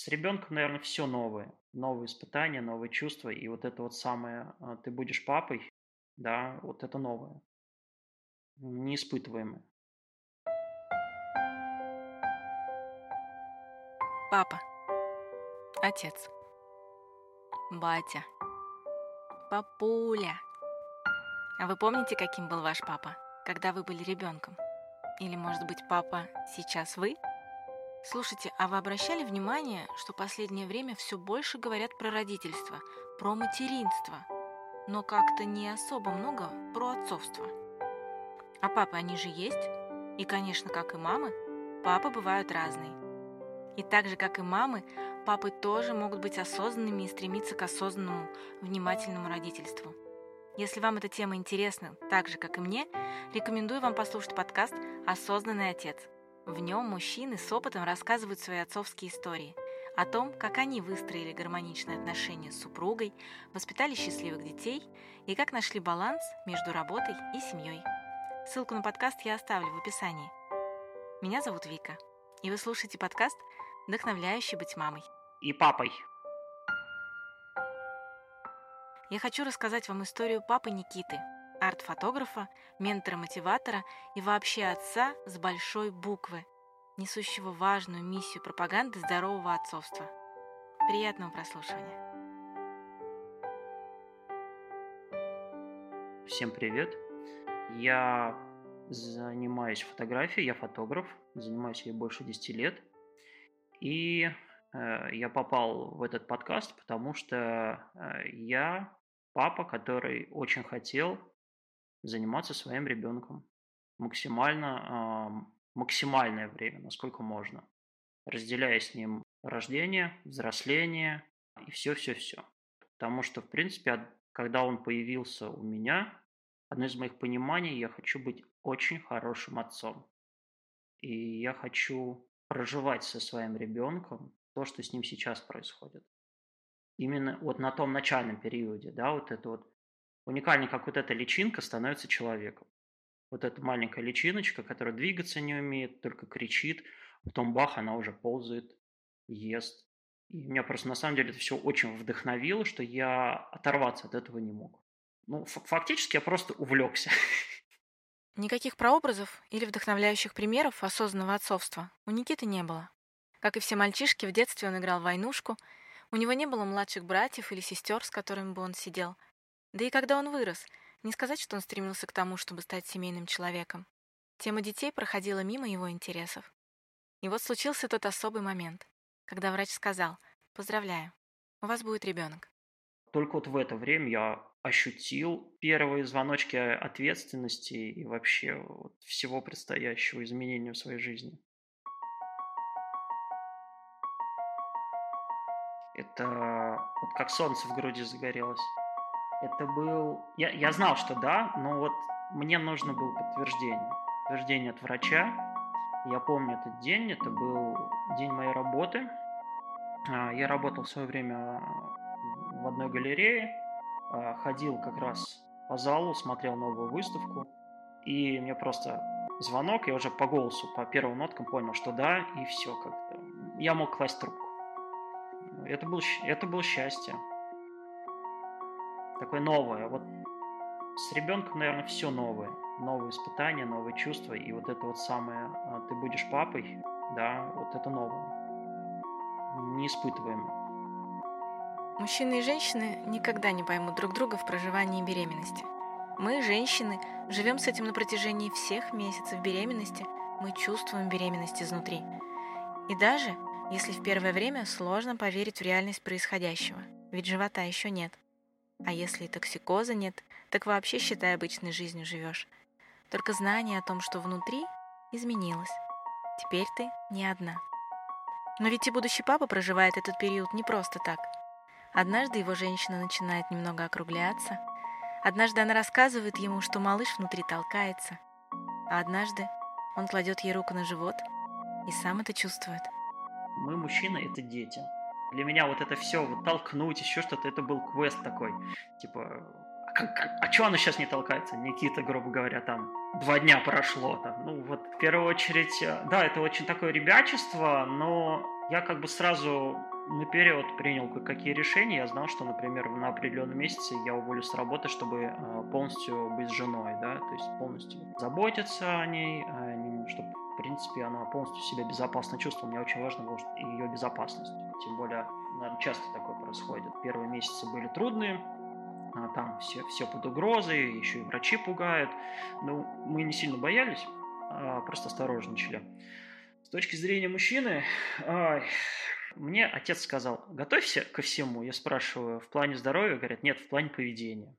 с ребенком, наверное, все новое. Новые испытания, новые чувства. И вот это вот самое, а, ты будешь папой, да, вот это новое. Неиспытываемое. Папа. Отец. Батя. Папуля. А вы помните, каким был ваш папа, когда вы были ребенком? Или, может быть, папа сейчас вы? Слушайте, а вы обращали внимание, что последнее время все больше говорят про родительство, про материнство, но как-то не особо много про отцовство? А папы, они же есть? И, конечно, как и мамы, папы бывают разные. И так же, как и мамы, папы тоже могут быть осознанными и стремиться к осознанному, внимательному родительству. Если вам эта тема интересна, так же, как и мне, рекомендую вам послушать подкаст «Осознанный отец». В нем мужчины с опытом рассказывают свои отцовские истории о том, как они выстроили гармоничные отношения с супругой, воспитали счастливых детей и как нашли баланс между работой и семьей. Ссылку на подкаст я оставлю в описании. Меня зовут Вика, и вы слушаете подкаст «Вдохновляющий быть мамой». И папой. Я хочу рассказать вам историю папы Никиты, арт-фотографа, ментора-мотиватора и вообще отца с большой буквы, несущего важную миссию пропаганды здорового отцовства. Приятного прослушивания. Всем привет. Я занимаюсь фотографией, я фотограф, занимаюсь ей больше 10 лет. И э, я попал в этот подкаст, потому что э, я папа, который очень хотел заниматься своим ребенком максимально, максимальное время, насколько можно, разделяя с ним рождение, взросление и все-все-все. Потому что, в принципе, когда он появился у меня, одно из моих пониманий, я хочу быть очень хорошим отцом. И я хочу проживать со своим ребенком то, что с ним сейчас происходит именно вот на том начальном периоде, да, вот это вот уникально, как вот эта личинка становится человеком. Вот эта маленькая личиночка, которая двигаться не умеет, только кричит, потом бах, она уже ползает, ест. И меня просто на самом деле это все очень вдохновило, что я оторваться от этого не мог. Ну, фактически я просто увлекся. Никаких прообразов или вдохновляющих примеров осознанного отцовства у Никиты не было. Как и все мальчишки, в детстве он играл в войнушку – у него не было младших братьев или сестер, с которыми бы он сидел. Да и когда он вырос, не сказать, что он стремился к тому, чтобы стать семейным человеком. Тема детей проходила мимо его интересов. И вот случился тот особый момент, когда врач сказал «Поздравляю, у вас будет ребенок». Только вот в это время я ощутил первые звоночки ответственности и вообще вот всего предстоящего изменения в своей жизни. Это вот как солнце в груди загорелось. Это был... Я, я знал, что да, но вот мне нужно было подтверждение. Подтверждение от врача. Я помню этот день, это был день моей работы. А, я работал в свое время в одной галерее, а, ходил как раз по залу, смотрел новую выставку, и мне просто звонок, я уже по голосу, по первым ноткам понял, что да, и все как-то. Я мог класть трубку. Это, был, это было счастье. Такое новое. Вот с ребенком, наверное, все новое. Новые испытания, новые чувства. И вот это вот самое, а, ты будешь папой, да, вот это новое. Неиспытываемое. Мужчины и женщины никогда не поймут друг друга в проживании беременности. Мы, женщины, живем с этим на протяжении всех месяцев беременности. Мы чувствуем беременность изнутри. И даже если в первое время сложно поверить в реальность происходящего, ведь живота еще нет. А если и токсикоза нет, так вообще, считай, обычной жизнью живешь. Только знание о том, что внутри, изменилось. Теперь ты не одна. Но ведь и будущий папа проживает этот период не просто так. Однажды его женщина начинает немного округляться. Однажды она рассказывает ему, что малыш внутри толкается. А однажды он кладет ей руку на живот и сам это чувствует – мы, мужчины, это дети. Для меня вот это все, вот толкнуть, еще что-то, это был квест такой. Типа, а, а, а что оно сейчас не толкается? Никита, грубо говоря, там два дня прошло. Там. Ну вот, в первую очередь, э, да, это очень такое ребячество, но я как бы сразу наперед принял какие решения. Я знал, что, например, на определенном месяце я уволюсь с работы, чтобы э, полностью быть с женой, да, то есть полностью заботиться о ней, а чтобы, принципе, она полностью себя безопасно чувствовала. Мне очень важно было ее безопасность. Тем более, наверное, часто такое происходит. Первые месяцы были трудные, а там все, все под угрозой, еще и врачи пугают. Но мы не сильно боялись, а просто осторожничали. С точки зрения мужчины, ай, мне отец сказал, готовься ко всему. Я спрашиваю, в плане здоровья? Говорят, нет, в плане поведения.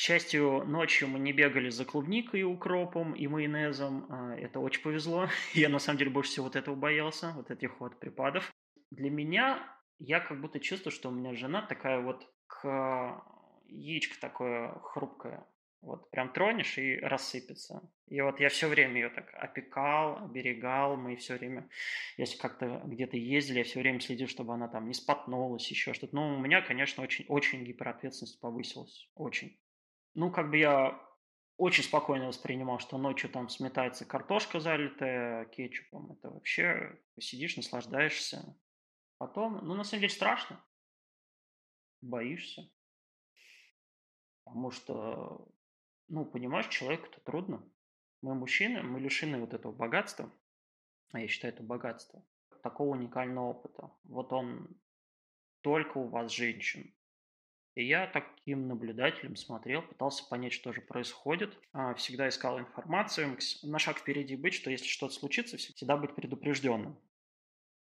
К счастью, ночью мы не бегали за клубникой, укропом и майонезом. А, это очень повезло. Я на самом деле больше всего вот этого боялся, вот этих вот припадов. Для меня, я как будто чувствую, что у меня жена такая вот к яичко такое хрупкое. Вот прям тронешь и рассыпется. И вот я все время ее так опекал, оберегал. Мы все время, если как-то где-то ездили, я все время следил, чтобы она там не споткнулась, еще что-то. Ну, у меня, конечно, очень, очень гиперответственность повысилась. Очень. Ну, как бы я очень спокойно воспринимал, что ночью там сметается картошка залитая кетчупом. Это вообще сидишь, наслаждаешься. Потом, ну, на самом деле страшно. Боишься. Потому что ну, понимаешь, человеку-то трудно. Мы мужчины, мы лишены вот этого богатства, а я считаю это богатство, такого уникального опыта. Вот он только у вас женщин. И я таким наблюдателем смотрел, пытался понять, что же происходит. А, всегда искал информацию. На шаг впереди быть, что если что-то случится, всегда быть предупрежденным.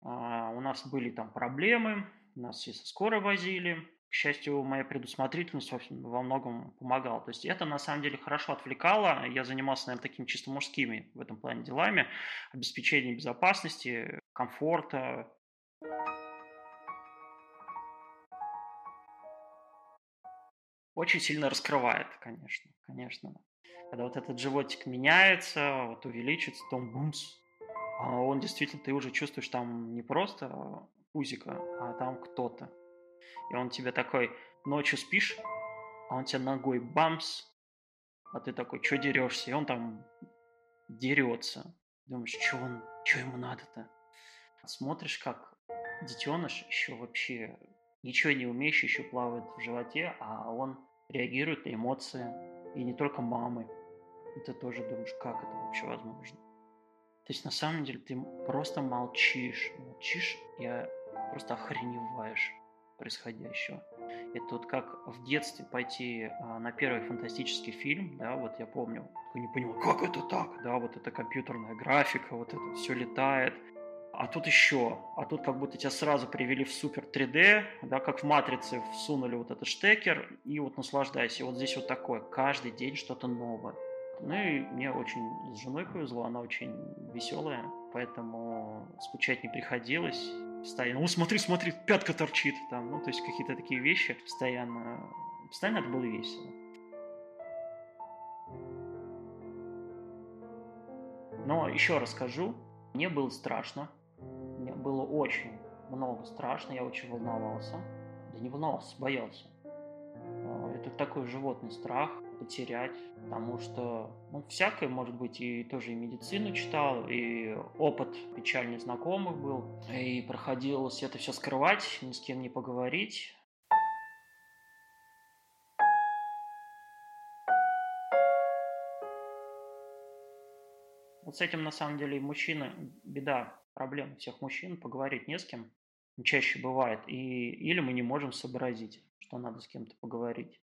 А, у нас были там проблемы, нас и со скорой возили, к счастью, моя предусмотрительность во многом помогала. То есть это на самом деле хорошо отвлекало. Я занимался, наверное, такими чисто мужскими в этом плане делами. Обеспечение безопасности, комфорта. Очень сильно раскрывает, конечно, конечно. Когда вот этот животик меняется, вот увеличится, то бумс, а он действительно, ты уже чувствуешь там не просто пузика, а там кто-то. И он тебе такой, ночью спишь, а он тебя ногой бамс, а ты такой, что дерешься? И он там дерется. Думаешь, что он, что ему надо-то? Смотришь, как детеныш еще вообще ничего не умеющий, еще плавает в животе, а он реагирует на эмоции. И не только мамы. И ты тоже думаешь, как это вообще возможно? То есть на самом деле ты просто молчишь, молчишь и просто охреневаешь происходящего. Это вот как в детстве пойти а, на первый фантастический фильм, да, вот я помню, не понимал, как это так, да, вот эта компьютерная графика, вот это все летает, а тут еще, а тут как будто тебя сразу привели в супер 3D, да, как в Матрице всунули вот этот штекер, и вот наслаждайся. И вот здесь вот такое, каждый день что-то новое. Ну и мне очень с женой повезло, она очень веселая, поэтому скучать не приходилось постоянно, о, смотри, смотри, пятка торчит, там, ну, то есть какие-то такие вещи постоянно, постоянно это было весело. Но еще расскажу, мне было страшно, было очень много страшно, я очень волновался, да не волновался, боялся. А, это такой животный страх, потерять, потому что ну, всякое, может быть, и тоже и медицину читал, и опыт печальный знакомых был, и проходилось это все скрывать, ни с кем не поговорить. Вот с этим, на самом деле, и мужчины, беда, проблема всех мужчин, поговорить не с кем, чаще бывает, и, или мы не можем сообразить, что надо с кем-то поговорить.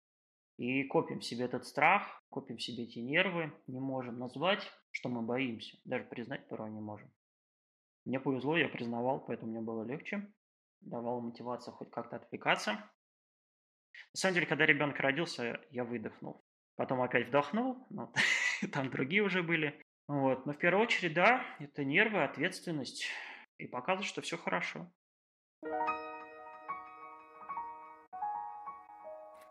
И копим себе этот страх, копим себе эти нервы, не можем назвать, что мы боимся, даже признать порой не можем. Мне повезло, я признавал, поэтому мне было легче, давал мотивацию хоть как-то отвлекаться. На самом деле, когда ребенок родился, я выдохнул. Потом опять вдохнул, но там другие уже были. Вот. Но в первую очередь, да, это нервы, ответственность и показывает, что все хорошо.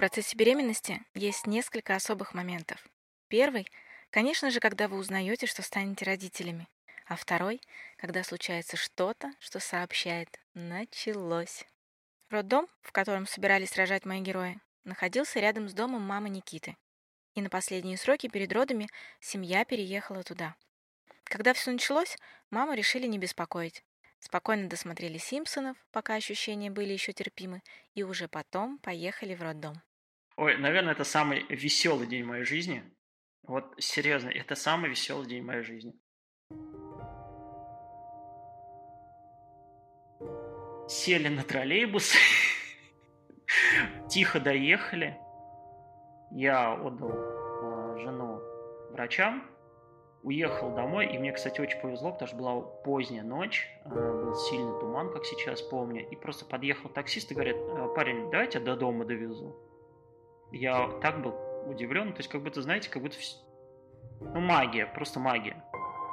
процессе беременности есть несколько особых моментов. Первый, конечно же, когда вы узнаете, что станете родителями. А второй, когда случается что-то, что сообщает «началось». Роддом, в котором собирались рожать мои герои, находился рядом с домом мамы Никиты. И на последние сроки перед родами семья переехала туда. Когда все началось, маму решили не беспокоить. Спокойно досмотрели «Симпсонов», пока ощущения были еще терпимы, и уже потом поехали в роддом. Ой, наверное, это самый веселый день моей жизни. Вот серьезно, это самый веселый день моей жизни. Сели на троллейбус, тихо доехали. Я отдал э, жену врачам, уехал домой, и мне, кстати, очень повезло, потому что была поздняя ночь, э, был сильный туман, как сейчас помню, и просто подъехал таксист и говорит, «Э, парень, давайте я до дома довезу. Я так был удивлен, то есть как будто, знаете, как будто... Ну, магия, просто магия.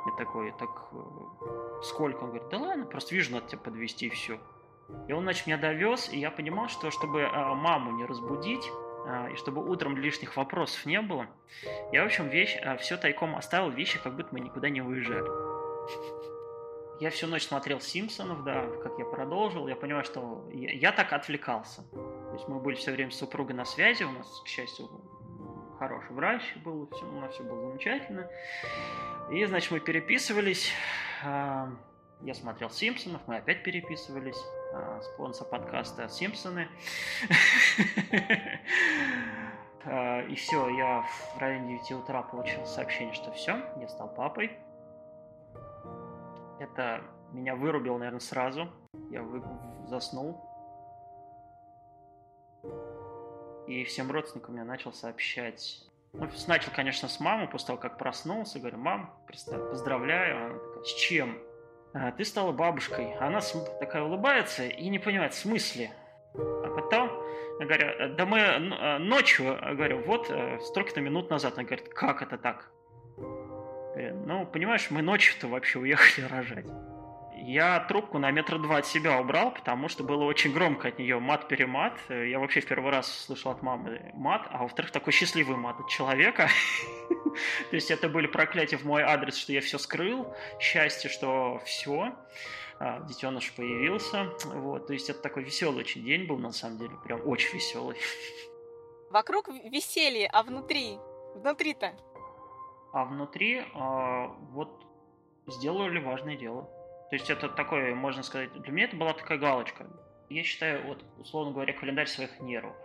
Я такой, так, э, сколько? Он говорит, да ладно, просто вижу, надо тебя подвести и все. И он, значит, меня довез, и я понимал, что чтобы маму не разбудить, а, и чтобы утром лишних вопросов не было, я, в общем, вещь, а, все тайком оставил вещи, как будто мы никуда не выезжали. Я всю ночь смотрел Симпсонов, да, как я продолжил. Я понимаю, что я, я так отвлекался. То есть мы были все время с супругой на связи. У нас, к счастью, хороший врач был, все, у нас все было замечательно. И, значит, мы переписывались. А, я смотрел Симпсонов, мы опять переписывались. А, спонсор подкаста Симпсоны. А, и все, я в районе 9 утра получил сообщение, что все, я стал папой. Это меня вырубил, наверное, сразу. Я вы... заснул. И всем родственникам я начал сообщать. Ну, начал, конечно, с мамы, после того, как проснулся. Говорю, мам, поздравляю. Она такая, с чем? А, ты стала бабушкой. Она такая улыбается и не понимает, в смысле. А потом, я говорю, да мы а, ночью, говорю, вот э, столько-то минут назад. Она говорит, как это так? говорю, ну, понимаешь, мы ночью-то вообще уехали рожать. Я трубку на метр два от себя убрал, потому что было очень громко от нее мат-перемат. Я вообще в первый раз слышал от мамы мат, а во-вторых, такой счастливый мат от человека. То есть это были проклятия в мой адрес, что я все скрыл, счастье, что все, а, детеныш появился. Вот, то есть это такой веселый очень день был, на самом деле, прям очень веселый. Вокруг веселье, а внутри? Внутри-то? А внутри а, вот сделали важное дело. То есть это такое, можно сказать, для меня это была такая галочка. Я считаю, вот, условно говоря, календарь своих нервов.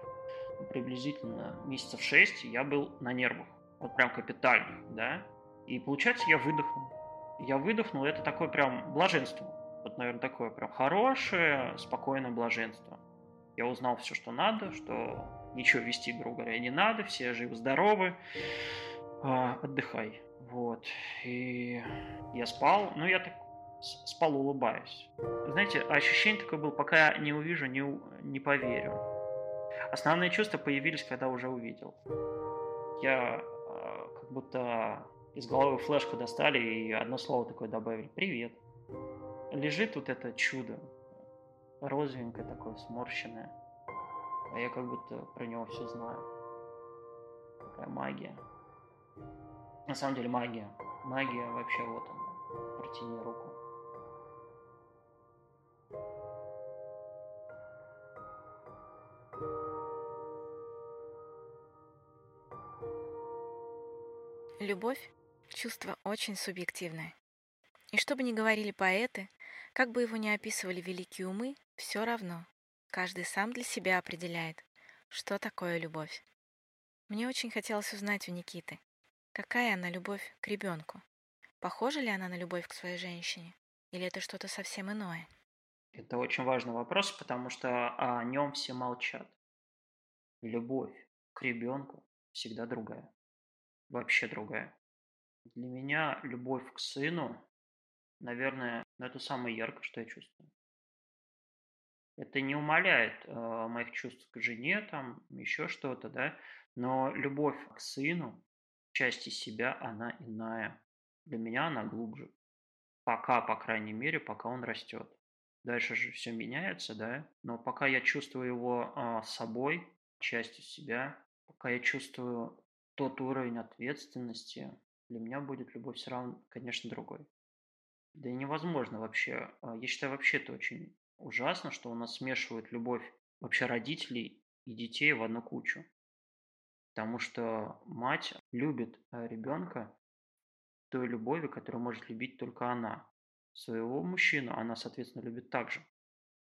Приблизительно месяцев шесть я был на нервах. Вот прям капитально, да. И получается, я выдохнул. Я выдохнул, это такое прям блаженство. Вот, наверное, такое прям хорошее, спокойное блаженство. Я узнал все, что надо, что ничего вести, грубо говоря, не надо, все живы-здоровы, а, отдыхай. Вот. И я спал, ну, я так спал, улыбаясь. Знаете, ощущение такое было, пока я не увижу, не, не поверю. Основные чувства появились, когда уже увидел. Я э, как будто из головы флешку достали и одно слово такое добавили. Привет. Лежит вот это чудо. Розовенькое такое, сморщенное. А я как будто про него все знаю. Какая магия. На самом деле магия. Магия вообще вот она. Протяни руку. Любовь – чувство очень субъективное. И что бы ни говорили поэты, как бы его ни описывали великие умы, все равно. Каждый сам для себя определяет, что такое любовь. Мне очень хотелось узнать у Никиты, какая она любовь к ребенку. Похожа ли она на любовь к своей женщине? Или это что-то совсем иное? Это очень важный вопрос, потому что о нем все молчат. Любовь к ребенку всегда другая вообще другая. Для меня любовь к сыну, наверное, ну, это самое яркое, что я чувствую. Это не умаляет э, моих чувств к жене, там, еще что-то, да, но любовь к сыну, части себя, она иная. Для меня она глубже. Пока, по крайней мере, пока он растет. Дальше же все меняется, да, но пока я чувствую его э, собой, частью себя, пока я чувствую тот уровень ответственности, для меня будет любовь все равно, конечно, другой. Да и невозможно вообще. А, я считаю, вообще это очень ужасно, что у нас смешивают любовь вообще родителей и детей в одну кучу. Потому что мать любит а, ребенка той любовью, которую может любить только она. своего мужчину, она, соответственно, любит так же.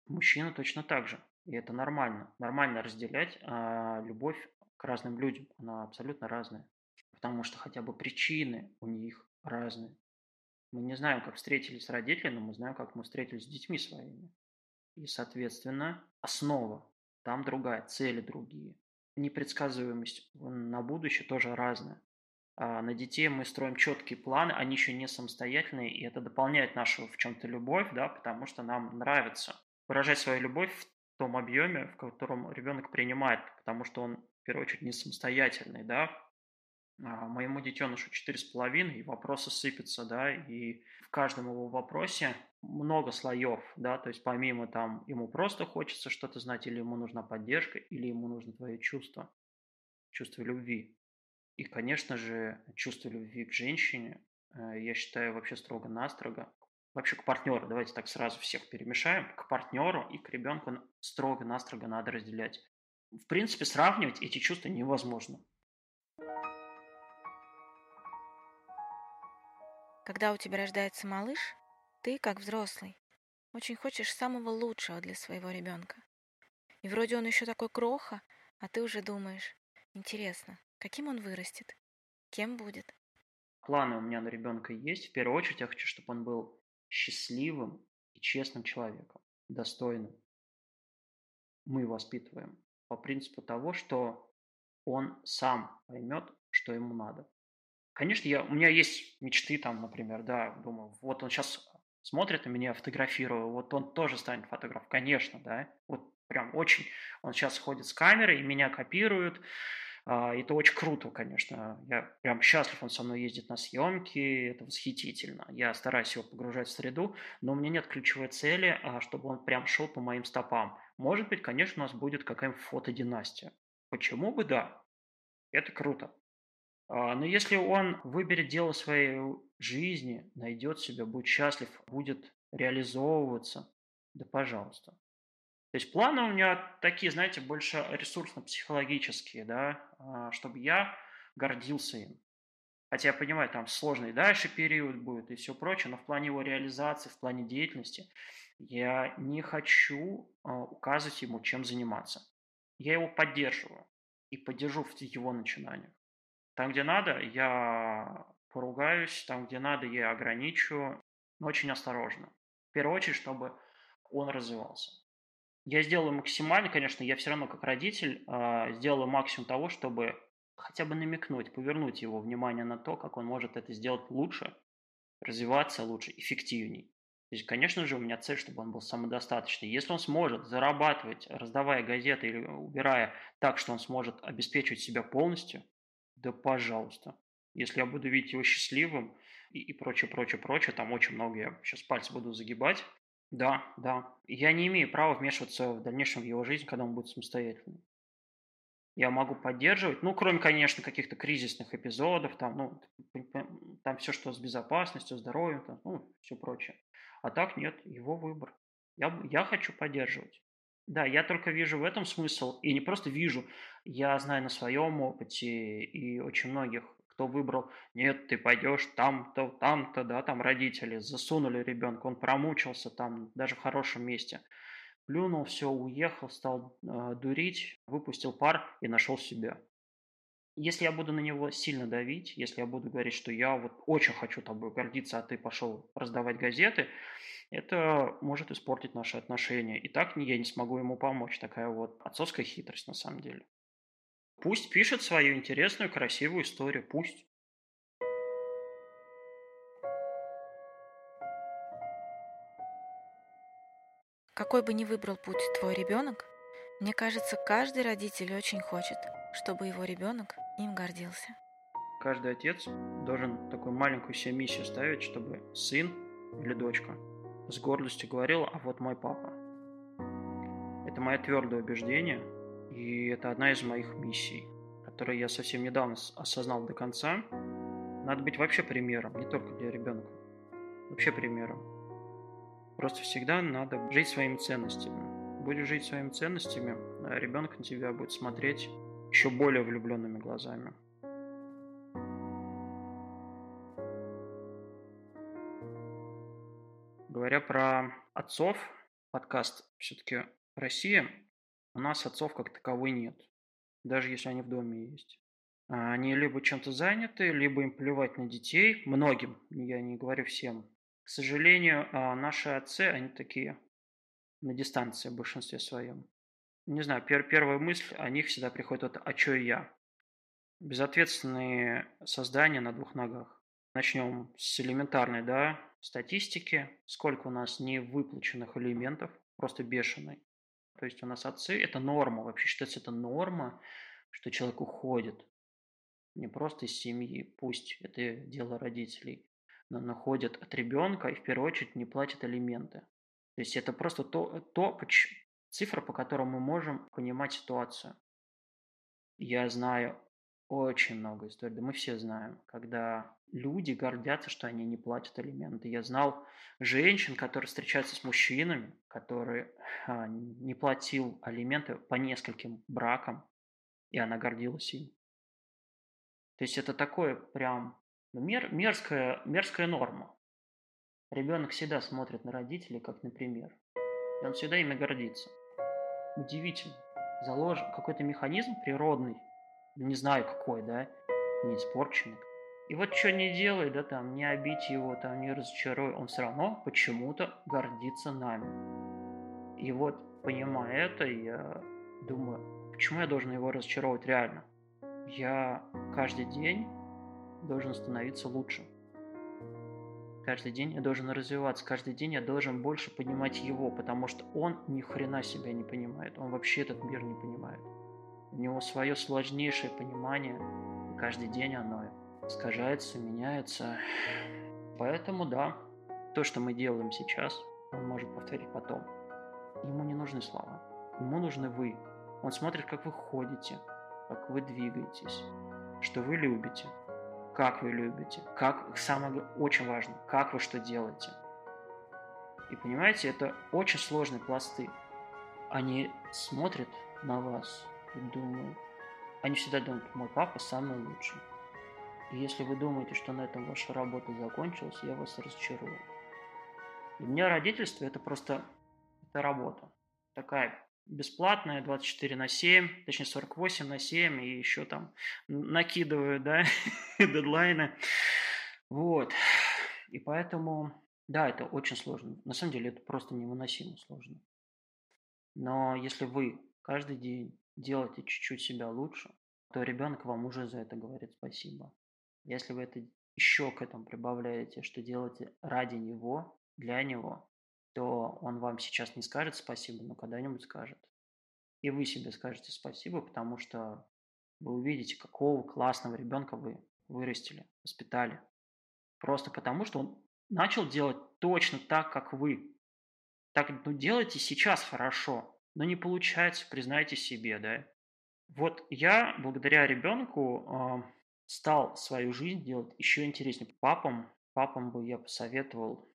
Мужчина точно так же. И это нормально. Нормально разделять а, любовь к разным людям. Она абсолютно разная. Потому что хотя бы причины у них разные. Мы не знаем, как встретились родители, но мы знаем, как мы встретились с детьми своими. И, соответственно, основа там другая, цели другие. Непредсказуемость на будущее тоже разная. А на детей мы строим четкие планы, они еще не самостоятельные, и это дополняет нашу в чем-то любовь, да, потому что нам нравится выражать свою любовь в том объеме, в котором ребенок принимает, потому что он, в первую очередь, не самостоятельный, да, а, моему детенышу четыре с половиной, и вопросы сыпятся, да, и в каждом его вопросе много слоев, да, то есть помимо там ему просто хочется что-то знать, или ему нужна поддержка, или ему нужно твое чувство, чувство любви. И, конечно же, чувство любви к женщине, э, я считаю, вообще строго-настрого, вообще к партнеру, давайте так сразу всех перемешаем, к партнеру и к ребенку строго-настрого надо разделять. В принципе, сравнивать эти чувства невозможно. Когда у тебя рождается малыш, ты, как взрослый, очень хочешь самого лучшего для своего ребенка. И вроде он еще такой кроха, а ты уже думаешь, интересно, каким он вырастет, кем будет. Планы у меня на ребенка есть. В первую очередь я хочу, чтобы он был счастливым и честным человеком, достойным. Мы воспитываем по принципу того, что он сам поймет, что ему надо. Конечно, я, у меня есть мечты там, например, да, думаю, вот он сейчас смотрит на меня, фотографирую, вот он тоже станет фотограф, конечно, да, вот прям очень, он сейчас ходит с камерой меня копирует, а, это очень круто, конечно. Я прям счастлив, он со мной ездит на съемки, это восхитительно. Я стараюсь его погружать в среду, но у меня нет ключевой цели, а, чтобы он прям шел по моим стопам. Может быть, конечно, у нас будет какая-нибудь фотодинастия. Почему бы да? Это круто. А, но если он выберет дело своей жизни, найдет себя, будет счастлив, будет реализовываться, да пожалуйста. То есть планы у меня такие, знаете, больше ресурсно-психологические, да, а, чтобы я гордился им. Хотя я понимаю, там сложный дальше период будет и все прочее, но в плане его реализации, в плане деятельности я не хочу а, указывать ему, чем заниматься. Я его поддерживаю и поддержу в его начинаниях. Там, где надо, я поругаюсь, там, где надо, я ограничу, но очень осторожно. В первую очередь, чтобы он развивался. Я сделаю максимально, конечно, я все равно как родитель э, сделаю максимум того, чтобы хотя бы намекнуть, повернуть его внимание на то, как он может это сделать лучше, развиваться лучше, эффективней. То есть, конечно же, у меня цель, чтобы он был самодостаточный. Если он сможет зарабатывать, раздавая газеты или убирая так, что он сможет обеспечивать себя полностью, да пожалуйста. Если я буду видеть его счастливым и, и прочее, прочее, прочее, там очень много, я сейчас пальцы буду загибать. Да, да. Я не имею права вмешиваться в дальнейшем в его жизнь, когда он будет самостоятельным. Я могу поддерживать, ну, кроме, конечно, каких-то кризисных эпизодов, там, ну, там все, что с безопасностью, здоровьем, там, ну, все прочее. А так нет, его выбор. Я, я хочу поддерживать. Да, я только вижу в этом смысл, и не просто вижу, я знаю на своем опыте и очень многих, кто выбрал, нет, ты пойдешь там-то, там-то, да, там родители засунули ребенка, он промучился там, даже в хорошем месте. Плюнул, все, уехал, стал э, дурить, выпустил пар и нашел себя. Если я буду на него сильно давить, если я буду говорить, что я вот очень хочу тобой гордиться, а ты пошел раздавать газеты, это может испортить наши отношения. И так я не смогу ему помочь. Такая вот отцовская хитрость на самом деле. Пусть пишет свою интересную, красивую историю. Пусть. Какой бы ни выбрал путь твой ребенок, мне кажется, каждый родитель очень хочет, чтобы его ребенок им гордился. Каждый отец должен такую маленькую себе миссию ставить, чтобы сын или дочка с гордостью говорил, а вот мой папа. Это мое твердое убеждение, и это одна из моих миссий, которую я совсем недавно осознал до конца. Надо быть вообще примером, не только для ребенка. Вообще примером. Просто всегда надо жить своими ценностями. Будешь жить своими ценностями, а ребенок на тебя будет смотреть еще более влюбленными глазами. Говоря про отцов, подкаст все-таки Россия, у нас отцов как таковой нет, даже если они в доме есть. А, они либо чем-то заняты, либо им плевать на детей, многим, я не говорю всем. К сожалению, а, наши отцы, они такие на дистанции в большинстве своем. Не знаю, пер первая мысль о них всегда приходит вот «а чё я?». Безответственные создания на двух ногах. Начнем с элементарной, да, статистики. Сколько у нас невыплаченных элементов, просто бешеный. То есть у нас отцы – это норма, вообще считается это норма, что человек уходит. Не просто из семьи, пусть это дело родителей, но находят от ребенка и в первую очередь не платят алименты. То есть это просто то, то цифра, по которой мы можем понимать ситуацию. Я знаю очень много историй, да мы все знаем, когда люди гордятся, что они не платят алименты. Я знал женщин, которые встречаются с мужчинами, которые а, не платил алименты по нескольким бракам, и она гордилась им. То есть это такое прям ну, мер, мерзкая, мерзкая норма. Ребенок всегда смотрит на родителей как на пример. И он всегда ими гордится. Удивительно. Заложен какой-то механизм природный, не знаю какой, да, не испорченный. И вот что не делай, да, там, не обидь его, там, не разочаруй, он все равно почему-то гордится нами. И вот, понимая это, я думаю, почему я должен его разочаровывать реально? Я каждый день должен становиться лучше. Каждый день я должен развиваться, каждый день я должен больше понимать его, потому что он ни хрена себя не понимает, он вообще этот мир не понимает. У него свое сложнейшее понимание, и каждый день оно искажается, меняется. Поэтому да, то, что мы делаем сейчас, он может повторить потом. Ему не нужны слова, ему нужны вы. Он смотрит, как вы ходите, как вы двигаетесь, что вы любите, как вы любите, как, самое очень важно, как вы что делаете. И понимаете, это очень сложные пласты. Они смотрят на вас и думают, они всегда думают, мой папа самый лучший. И если вы думаете, что на этом ваша работа закончилась, я вас разочарую. Для меня родительство это просто это работа. Такая бесплатная, 24 на 7, точнее 48 на 7, и еще там накидываю, да, дедлайны. Вот. И поэтому, да, это очень сложно. На самом деле это просто невыносимо сложно. Но если вы каждый день делаете чуть-чуть себя лучше, то ребенок вам уже за это говорит спасибо. Если вы это еще к этому прибавляете, что делаете ради него, для него, то он вам сейчас не скажет спасибо, но когда-нибудь скажет. И вы себе скажете спасибо, потому что вы увидите, какого классного ребенка вы вырастили, воспитали. Просто потому, что он начал делать точно так, как вы. Так, ну делайте сейчас хорошо, но не получается, признайте себе, да. Вот я благодаря ребенку э, стал свою жизнь делать еще интереснее. Папам, папам бы я посоветовал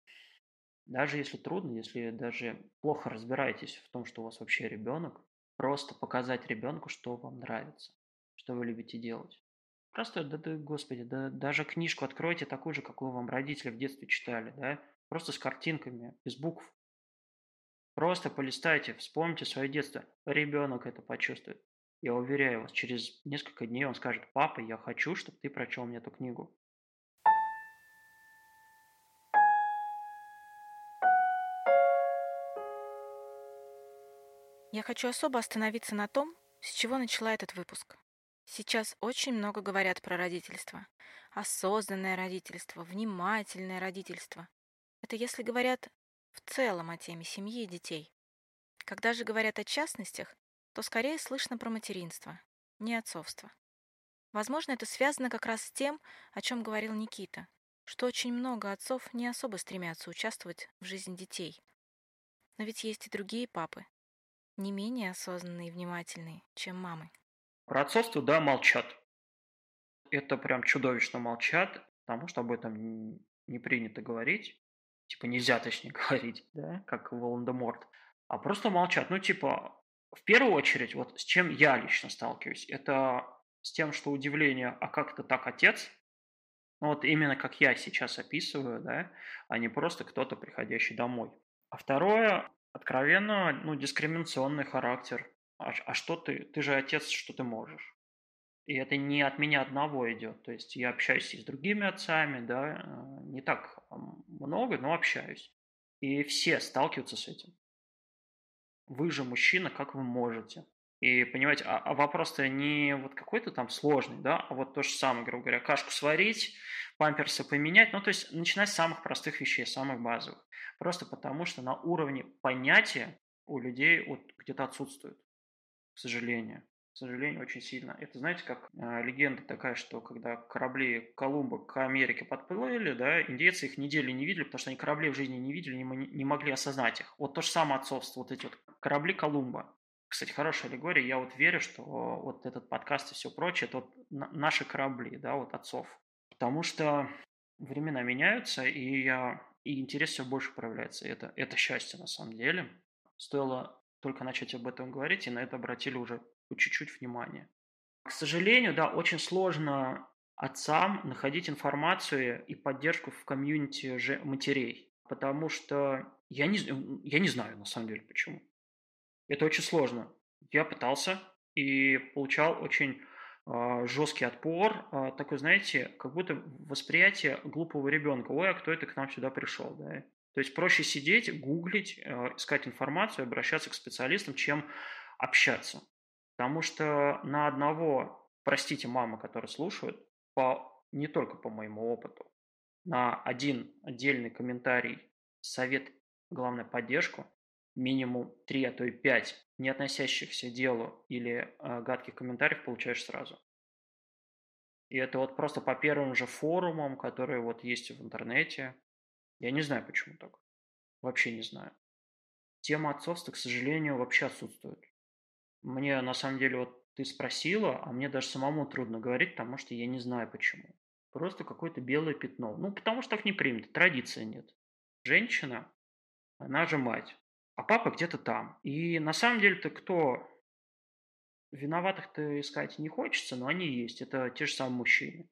даже если трудно, если даже плохо разбираетесь в том, что у вас вообще ребенок, просто показать ребенку, что вам нравится, что вы любите делать. Просто, да, да, господи, да, даже книжку откройте такую же, какую вам родители в детстве читали, да, просто с картинками, без букв. Просто полистайте, вспомните свое детство. Ребенок это почувствует. Я уверяю вас, через несколько дней он скажет, папа, я хочу, чтобы ты прочел мне эту книгу. Я хочу особо остановиться на том, с чего начала этот выпуск. Сейчас очень много говорят про родительство. Осознанное родительство, внимательное родительство. Это если говорят в целом о теме семьи и детей. Когда же говорят о частностях, то скорее слышно про материнство, не отцовство. Возможно, это связано как раз с тем, о чем говорил Никита, что очень много отцов не особо стремятся участвовать в жизни детей. Но ведь есть и другие папы, не менее осознанные и внимательные, чем мамы. Про отцовство, да, молчат. Это прям чудовищно молчат, потому что об этом не принято говорить. Типа нельзя, точнее, говорить, да, как Волан-де-Морт. А просто молчат. Ну, типа, в первую очередь, вот с чем я лично сталкиваюсь, это с тем, что удивление, а как это так отец? Ну, вот именно как я сейчас описываю, да, а не просто кто-то, приходящий домой. А второе, откровенно, ну, дискриминационный характер. А, а что ты? Ты же отец, что ты можешь? И это не от меня одного идет. То есть я общаюсь и с другими отцами, да, э, не так много, но общаюсь. И все сталкиваются с этим. Вы же мужчина, как вы можете? И понимаете, а, а вопрос-то не вот какой-то там сложный, да, а вот то же самое, грубо говоря, кашку сварить, памперсы поменять, ну то есть начинать с самых простых вещей, самых базовых. Просто потому, что на уровне понятия у людей вот где-то отсутствует, к сожалению сожалению, очень сильно. Это, знаете, как э, легенда такая, что когда корабли Колумба к Америке подплыли, да, индейцы их недели не видели, потому что они корабли в жизни не видели, не, не могли осознать их. Вот то же самое отцовство, вот эти вот корабли Колумба. Кстати, хорошая аллегория. Я вот верю, что вот этот подкаст и все прочее, это вот наши корабли, да, вот отцов. Потому что времена меняются, и, я, и интерес все больше проявляется. Это, это счастье на самом деле. Стоило только начать об этом говорить, и на это обратили уже чуть-чуть внимания. К сожалению, да, очень сложно отцам находить информацию и поддержку в комьюнити же матерей, потому что я не, я не знаю на самом деле почему. Это очень сложно. Я пытался и получал очень э, жесткий отпор, э, такой, знаете, как будто восприятие глупого ребенка. Ой, а кто это к нам сюда пришел, да? То есть проще сидеть, гуглить, э, искать информацию, обращаться к специалистам, чем общаться. Потому что на одного, простите, мамы, которые слушают, по, не только по моему опыту, на один отдельный комментарий, совет, главное, поддержку, минимум 3, а то и 5 не относящихся делу или э, гадких комментариев получаешь сразу. И это вот просто по первым же форумам, которые вот есть в интернете. Я не знаю, почему так. Вообще не знаю. Тема отцовства, к сожалению, вообще отсутствует. Мне на самом деле вот ты спросила, а мне даже самому трудно говорить, потому что я не знаю почему. Просто какое-то белое пятно. Ну, потому что так не принято, традиции нет. Женщина, она же мать, а папа где-то там. И на самом деле-то кто виноватых-то искать не хочется, но они есть. Это те же самые мужчины.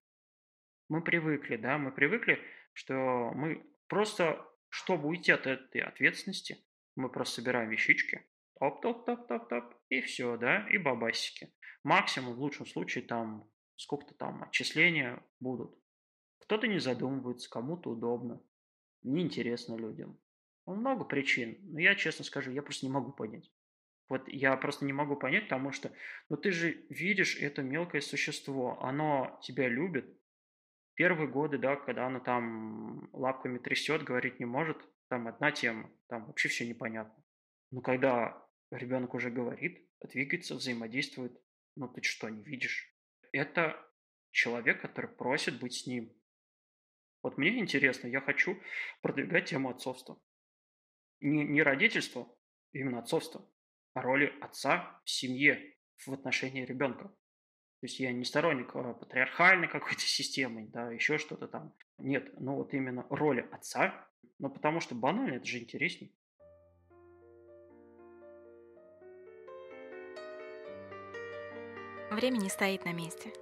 Мы привыкли, да, мы привыкли, что мы просто, чтобы уйти от этой ответственности, мы просто собираем вещички, топ-топ-топ-топ-топ, и все, да, и бабасики. Максимум, в лучшем случае, там сколько-то там отчисления будут. Кто-то не задумывается, кому-то удобно, неинтересно людям. Ну, много причин, но я честно скажу, я просто не могу понять. Вот я просто не могу понять, потому что, ну ты же видишь это мелкое существо, оно тебя любит. Первые годы, да, когда оно там лапками трясет, говорить не может, там одна тема, там вообще все непонятно. Но когда ребенок уже говорит, двигается, взаимодействует. Ну ты что, не видишь? Это человек, который просит быть с ним. Вот мне интересно, я хочу продвигать тему отцовства. Не, не родительство, именно отцовство, а роли отца в семье, в отношении ребенка. То есть я не сторонник а, патриархальной какой-то системы, да, еще что-то там. Нет, но вот именно роли отца, ну потому что банально, это же интересней. Время не стоит на месте.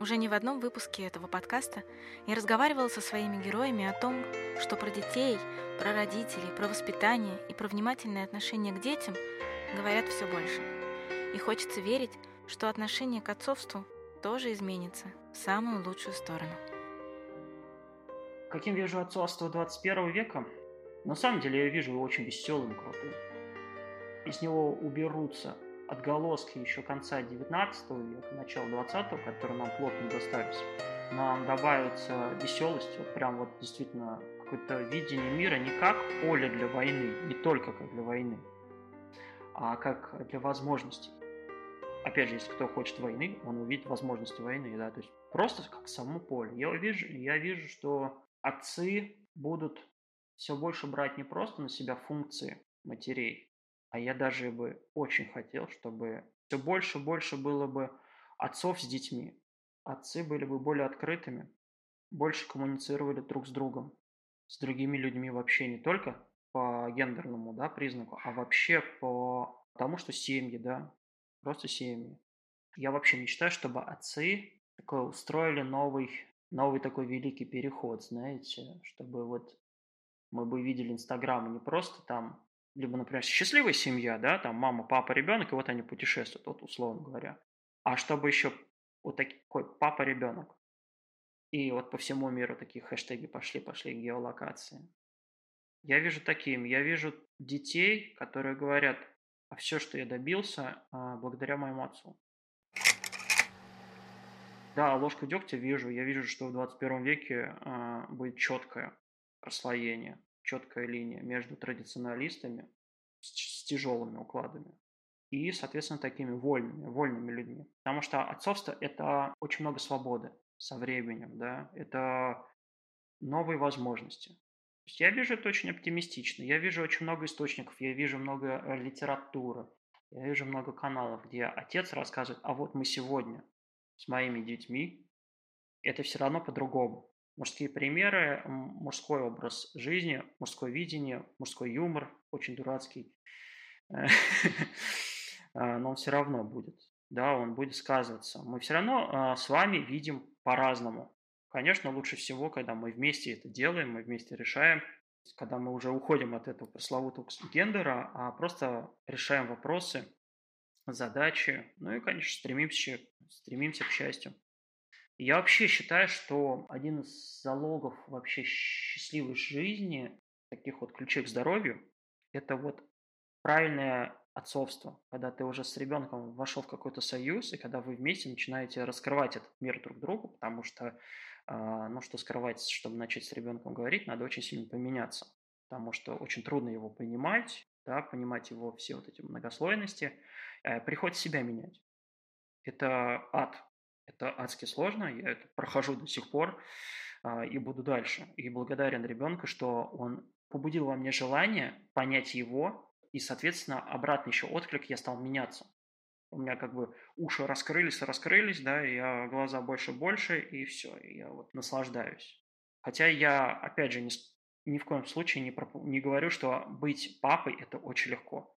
Уже не в одном выпуске этого подкаста я разговаривала со своими героями о том, что про детей, про родителей, про воспитание и про внимательное отношение к детям говорят все больше. И хочется верить, что отношение к отцовству тоже изменится в самую лучшую сторону. Каким вижу отцовство 21 века? На самом деле я вижу его очень веселым, крутым. Из него уберутся отголоски еще конца 19 века, начала 20-го, которые нам плотно достались, нам добавится веселость, вот прям вот действительно какое-то видение мира не как поле для войны, не только как для войны, а как для возможностей. Опять же, если кто хочет войны, он увидит возможности войны, да, то есть просто как само поле. Я вижу, я вижу, что отцы будут все больше брать не просто на себя функции матерей, а я даже бы очень хотел, чтобы все больше и больше было бы отцов с детьми. Отцы были бы более открытыми, больше коммуницировали друг с другом, с другими людьми вообще не только по гендерному да, признаку, а вообще по тому, что семьи, да, просто семьи. Я вообще мечтаю, чтобы отцы такой устроили новый новый такой великий переход, знаете, чтобы вот мы бы видели Инстаграм не просто там, либо, например, счастливая семья, да, там мама, папа, ребенок, и вот они путешествуют, вот условно говоря, а чтобы еще вот такой папа-ребенок. И вот по всему миру такие хэштеги пошли, пошли геолокации. Я вижу таким, я вижу детей, которые говорят, все, что я добился, а, благодаря моему отцу. Да, ложку дегтя вижу. Я вижу, что в 21 веке э, будет четкое расслоение, четкая линия между традиционалистами с тяжелыми укладами и, соответственно, такими вольными, вольными людьми. Потому что отцовство – это очень много свободы со временем, да, это новые возможности. Я вижу это очень оптимистично. Я вижу очень много источников, я вижу много э, литературы, я вижу много каналов, где отец рассказывает, а вот мы сегодня с моими детьми, это все равно по-другому. Мужские примеры, мужской образ жизни, мужское видение, мужской юмор, очень дурацкий, а, но он все равно будет, да, он будет сказываться. Мы все равно а, с вами видим по-разному. Конечно, лучше всего, когда мы вместе это делаем, мы вместе решаем, когда мы уже уходим от этого пресловутого гендера, а просто решаем вопросы, задачи, ну и, конечно, стремимся, стремимся к счастью. Я вообще считаю, что один из залогов вообще счастливой жизни, таких вот ключей к здоровью, это вот правильное отцовство, когда ты уже с ребенком вошел в какой-то союз, и когда вы вместе начинаете раскрывать этот мир друг другу, потому что, ну, что скрывать, чтобы начать с ребенком говорить, надо очень сильно поменяться, потому что очень трудно его понимать, да, понимать его все вот эти многослойности, э, приходится себя менять. Это ад, это адски сложно, я это прохожу до сих пор э, и буду дальше. И благодарен ребенку, что он побудил во мне желание понять его, и, соответственно, обратный еще отклик, я стал меняться. У меня как бы уши раскрылись, раскрылись, да, и я глаза больше-больше, и все, и я вот наслаждаюсь. Хотя я, опять же, не, ни в коем случае не, проп... не говорю, что быть папой – это очень легко.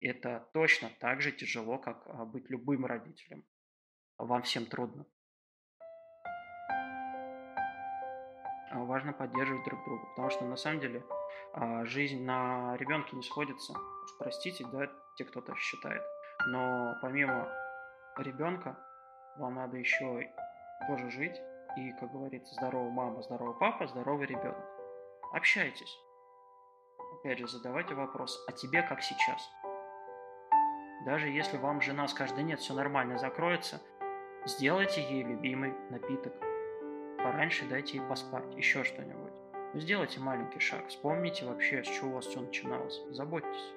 Это точно так же тяжело, как а, быть любым родителем. Вам всем трудно. А, важно поддерживать друг друга, потому что на самом деле а, жизнь на ребенке не сходится. Простите, да, те, кто так считает. Но помимо ребенка, вам надо еще тоже жить. И, как говорится, здоровая мама, здоровый папа, здоровый ребенок. Общайтесь. Опять же, задавайте вопрос, а тебе как сейчас? Даже если вам жена скажет, да нет, все нормально, закроется, сделайте ей любимый напиток. Пораньше дайте ей поспать, еще что-нибудь. Сделайте маленький шаг, вспомните вообще, с чего у вас все начиналось. Заботьтесь.